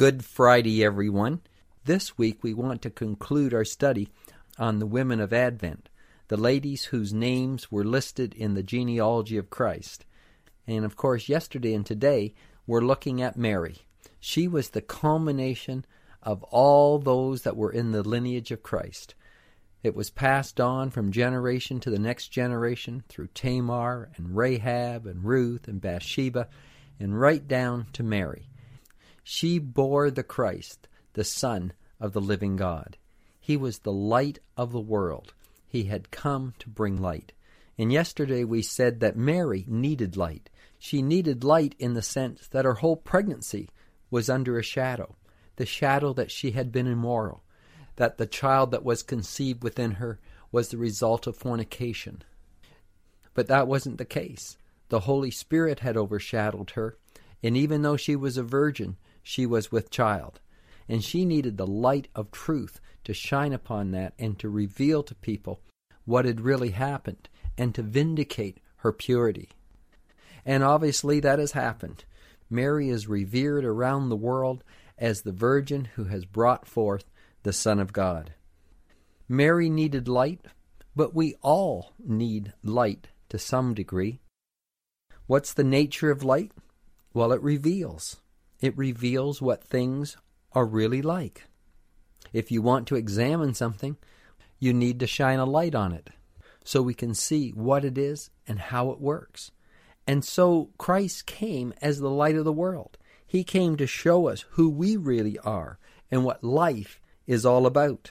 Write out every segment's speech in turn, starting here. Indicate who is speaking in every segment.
Speaker 1: Good Friday, everyone. This week we want to conclude our study on the women of Advent, the ladies whose names were listed in the genealogy of Christ. And of course, yesterday and today we're looking at Mary. She was the culmination of all those that were in the lineage of Christ. It was passed on from generation to the next generation through Tamar and Rahab and Ruth and Bathsheba and right down to Mary. She bore the Christ, the Son of the living God. He was the light of the world. He had come to bring light. And yesterday we said that Mary needed light. She needed light in the sense that her whole pregnancy was under a shadow, the shadow that she had been immoral, that the child that was conceived within her was the result of fornication. But that wasn't the case. The Holy Spirit had overshadowed her, and even though she was a virgin, she was with child. And she needed the light of truth to shine upon that and to reveal to people what had really happened and to vindicate her purity. And obviously that has happened. Mary is revered around the world as the Virgin who has brought forth the Son of God. Mary needed light, but we all need light to some degree. What's the nature of light? Well, it reveals. It reveals what things are really like. If you want to examine something, you need to shine a light on it so we can see what it is and how it works. And so Christ came as the light of the world. He came to show us who we really are and what life is all about.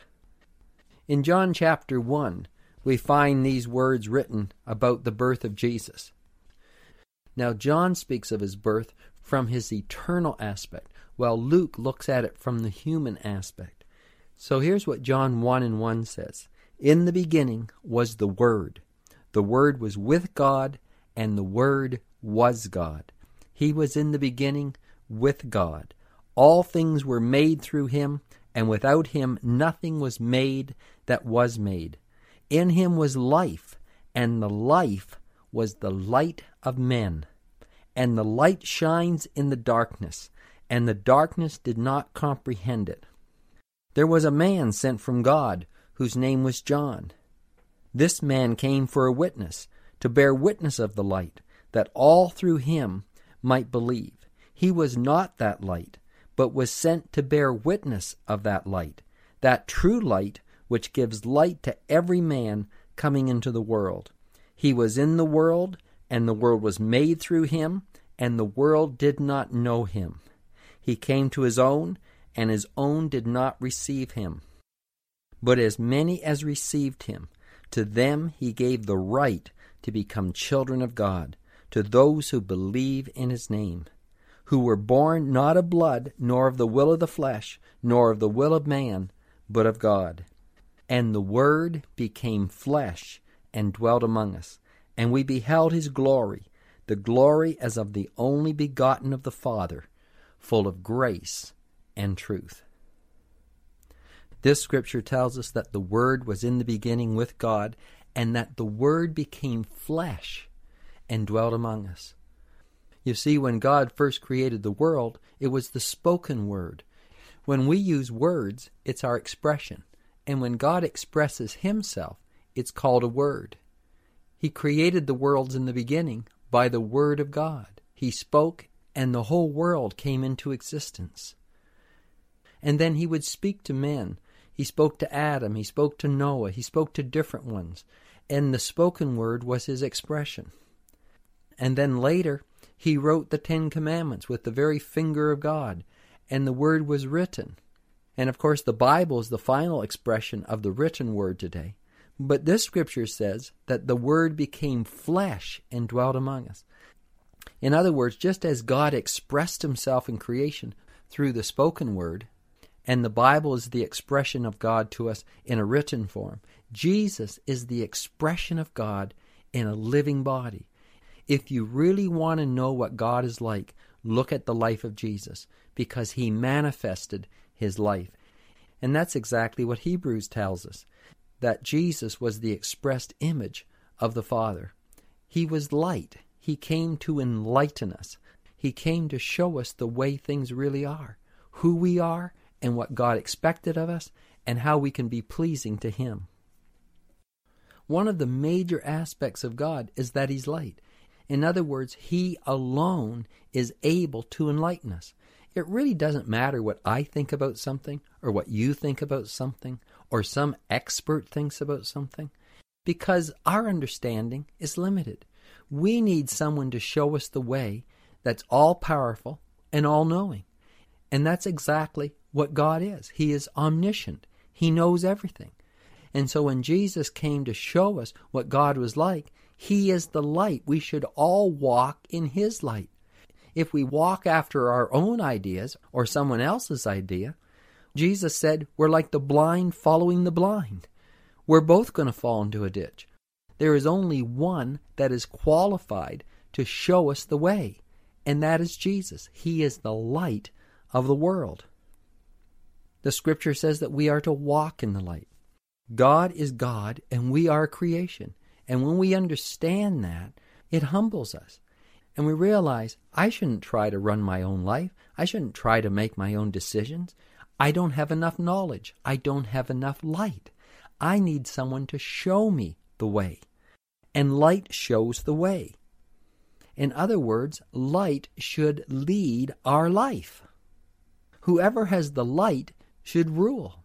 Speaker 1: In John chapter 1, we find these words written about the birth of Jesus. Now, John speaks of his birth from his eternal aspect, while Luke looks at it from the human aspect. So here's what John 1 and 1 says In the beginning was the Word. The Word was with God, and the Word was God. He was in the beginning with God. All things were made through him, and without him nothing was made that was made. In him was life, and the life was the light of men and the light shines in the darkness, and the darkness did not comprehend it. There was a man sent from God, whose name was John. This man came for a witness, to bear witness of the light, that all through him might believe. He was not that light, but was sent to bear witness of that light, that true light which gives light to every man coming into the world. He was in the world, and the world was made through him, and the world did not know him. He came to his own, and his own did not receive him. But as many as received him, to them he gave the right to become children of God, to those who believe in his name, who were born not of blood, nor of the will of the flesh, nor of the will of man, but of God. And the Word became flesh and dwelt among us, and we beheld his glory the glory as of the only begotten of the Father, full of grace and truth. This scripture tells us that the Word was in the beginning with God, and that the Word became flesh and dwelt among us. You see, when God first created the world, it was the spoken word. When we use words, it's our expression. And when God expresses Himself, it's called a word. He created the worlds in the beginning by the Word of God. He spoke, and the whole world came into existence. And then he would speak to men. He spoke to Adam, he spoke to Noah, he spoke to different ones, and the spoken word was his expression. And then later, he wrote the Ten Commandments with the very finger of God, and the word was written. And of course, the Bible is the final expression of the written word today. But this scripture says that the Word became flesh and dwelt among us. In other words, just as God expressed himself in creation, through the spoken word, and the Bible is the expression of God to us in a written form. Jesus is the expression of God in a living body. If you really want to know what God is like, look at the life of Jesus because he manifested his life. And that's exactly what Hebrews tells us that Jesus was the expressed image of the Father. He was light. He came to enlighten us. He came to show us the way things really are, who we are, and what God expected of us, and how we can be pleasing to Him. One of the major aspects of God is that He's light. In other words, He alone is able to enlighten us. It really doesn't matter what I think about something, or what you think about something, or some expert thinks about something, because our understanding is limited. We need someone to show us the way that's all powerful and all knowing. And that's exactly what God is. He is omniscient, He knows everything. And so when Jesus came to show us what God was like, He is the light. We should all walk in His light. If we walk after our own ideas or someone else's idea, Jesus said we're like the blind following the blind. We're both going to fall into a ditch. There is only one that is qualified to show us the way, and that is Jesus. He is the light of the world. The scripture says that we are to walk in the light. God is God and we are creation. And when we understand that, it humbles us. And we realize I shouldn't try to run my own life. I shouldn't try to make my own decisions. I don't have enough knowledge. I don't have enough light. I need someone to show me the way. And light shows the way. In other words, light should lead our life. Whoever has the light should rule.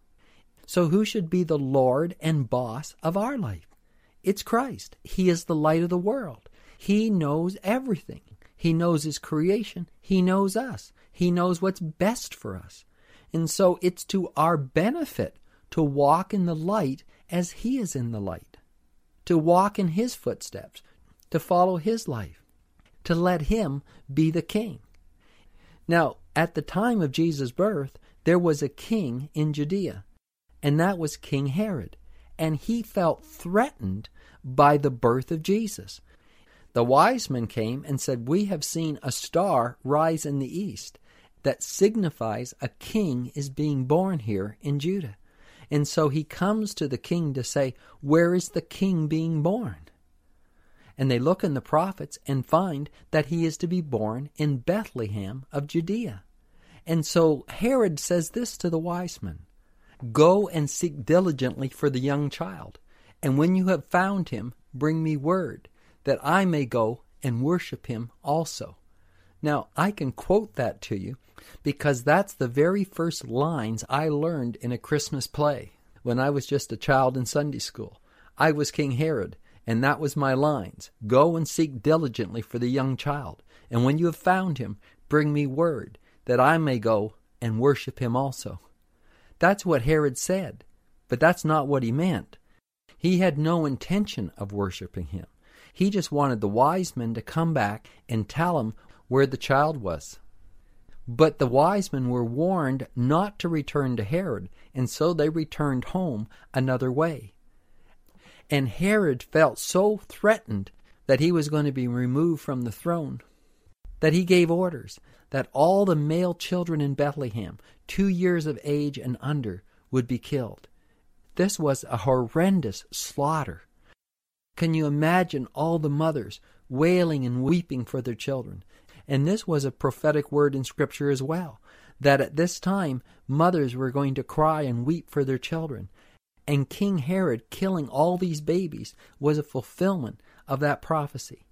Speaker 1: So, who should be the Lord and boss of our life? It's Christ. He is the light of the world. He knows everything. He knows His creation. He knows us. He knows what's best for us. And so, it's to our benefit to walk in the light as He is in the light, to walk in His footsteps, to follow His life, to let Him be the King. Now, at the time of Jesus' birth, there was a king in Judea, and that was King Herod, and he felt threatened by the birth of Jesus. The wise men came and said, We have seen a star rise in the east that signifies a king is being born here in Judah. And so he comes to the king to say, Where is the king being born? And they look in the prophets and find that he is to be born in Bethlehem of Judea. And so Herod says this to the wise men Go and seek diligently for the young child, and when you have found him, bring me word, that I may go and worship him also. Now, I can quote that to you because that's the very first lines I learned in a Christmas play when I was just a child in Sunday school. I was King Herod, and that was my lines Go and seek diligently for the young child, and when you have found him, bring me word, that I may go and worship him also. That's what Herod said, but that's not what he meant. He had no intention of worshiping him. He just wanted the wise men to come back and tell him where the child was. But the wise men were warned not to return to Herod, and so they returned home another way. And Herod felt so threatened that he was going to be removed from the throne that he gave orders that all the male children in Bethlehem, two years of age and under, would be killed. This was a horrendous slaughter. Can you imagine all the mothers wailing and weeping for their children? And this was a prophetic word in Scripture as well, that at this time mothers were going to cry and weep for their children. And King Herod killing all these babies was a fulfillment of that prophecy.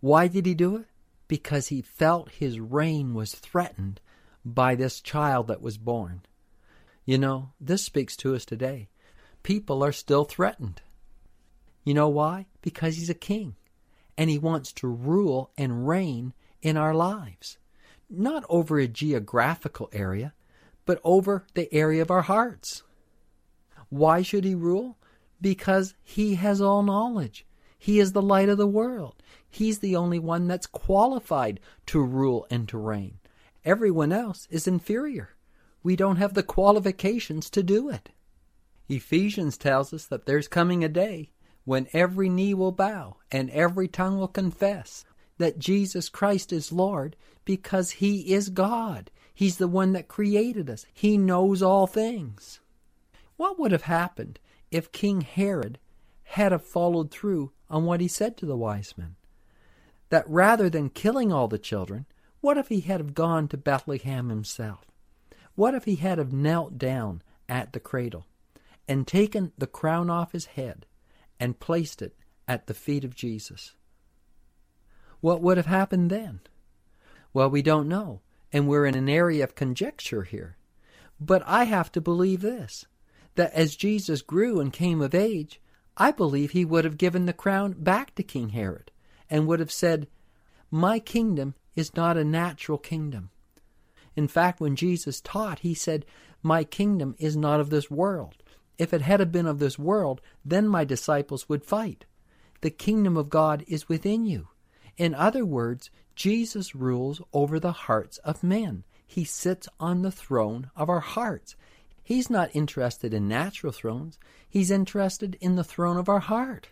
Speaker 1: Why did he do it? because he felt his reign was threatened by this child that was born. You know, this speaks to us today. People are still threatened. You know why? Because he's a king and he wants to rule and reign in our lives. Not over a geographical area, but over the area of our hearts. Why should he rule? Because he has all knowledge. He is the light of the world. He's the only one that's qualified to rule and to reign. Everyone else is inferior. We don't have the qualifications to do it. Ephesians tells us that there's coming a day when every knee will bow and every tongue will confess that Jesus Christ is Lord because He is God. He's the one that created us. He knows all things. What would have happened if King Herod had have followed through on what he said to the wise men? That rather than killing all the children, what if he had have gone to Bethlehem himself? What if he had have knelt down at the cradle and taken the crown off his head and placed it at the feet of Jesus? What would have happened then? Well, we don't know, and we're in an area of conjecture here. But I have to believe this that as Jesus grew and came of age, I believe he would have given the crown back to King Herod and would have said, My kingdom is not a natural kingdom. In fact, when Jesus taught, he said, My kingdom is not of this world. If it had been of this world, then my disciples would fight. The kingdom of God is within you. In other words, Jesus rules over the hearts of men. He sits on the throne of our hearts. He's not interested in natural thrones. He's interested in the throne of our heart.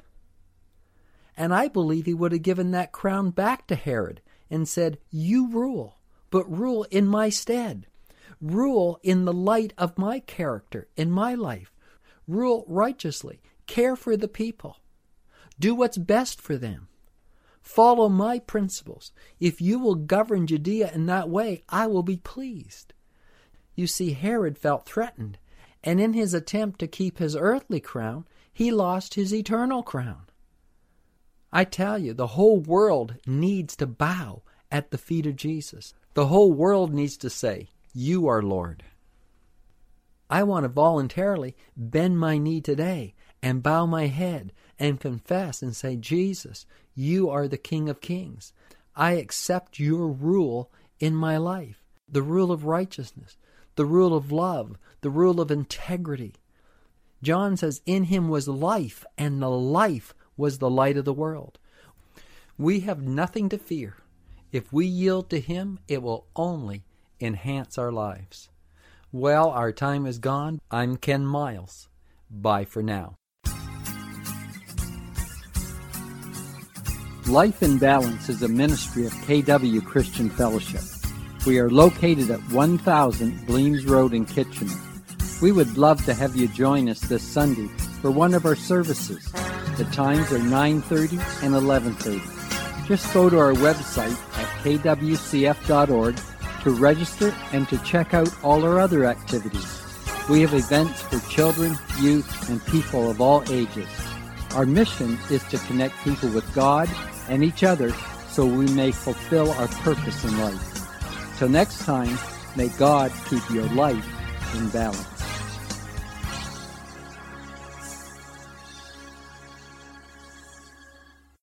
Speaker 1: And I believe he would have given that crown back to Herod and said, You rule, but rule in my stead. Rule in the light of my character, in my life. Rule righteously. Care for the people. Do what's best for them. Follow my principles. If you will govern Judea in that way, I will be pleased. You see, Herod felt threatened, and in his attempt to keep his earthly crown, he lost his eternal crown. I tell you, the whole world needs to bow at the feet of Jesus. The whole world needs to say, You are Lord. I want to voluntarily bend my knee today and bow my head and confess and say, Jesus, you are the King of Kings. I accept your rule in my life the rule of righteousness, the rule of love, the rule of integrity. John says, In him was life, and the life was the light of the world. We have nothing to fear. If we yield to him, it will only enhance our lives. Well, our time is gone. I'm Ken Miles. Bye for now.
Speaker 2: Life in Balance is a ministry of KW Christian Fellowship. We are located at 1000 Bleams Road in Kitchener. We would love to have you join us this Sunday for one of our services. The times are 9:30 and 11:30. Just go to our website at kwcf.org to register and to check out all our other activities. We have events for children, youth, and people of all ages. Our mission is to connect people with God and each other so we may fulfill our purpose in life. Till next time, may God keep your life in balance.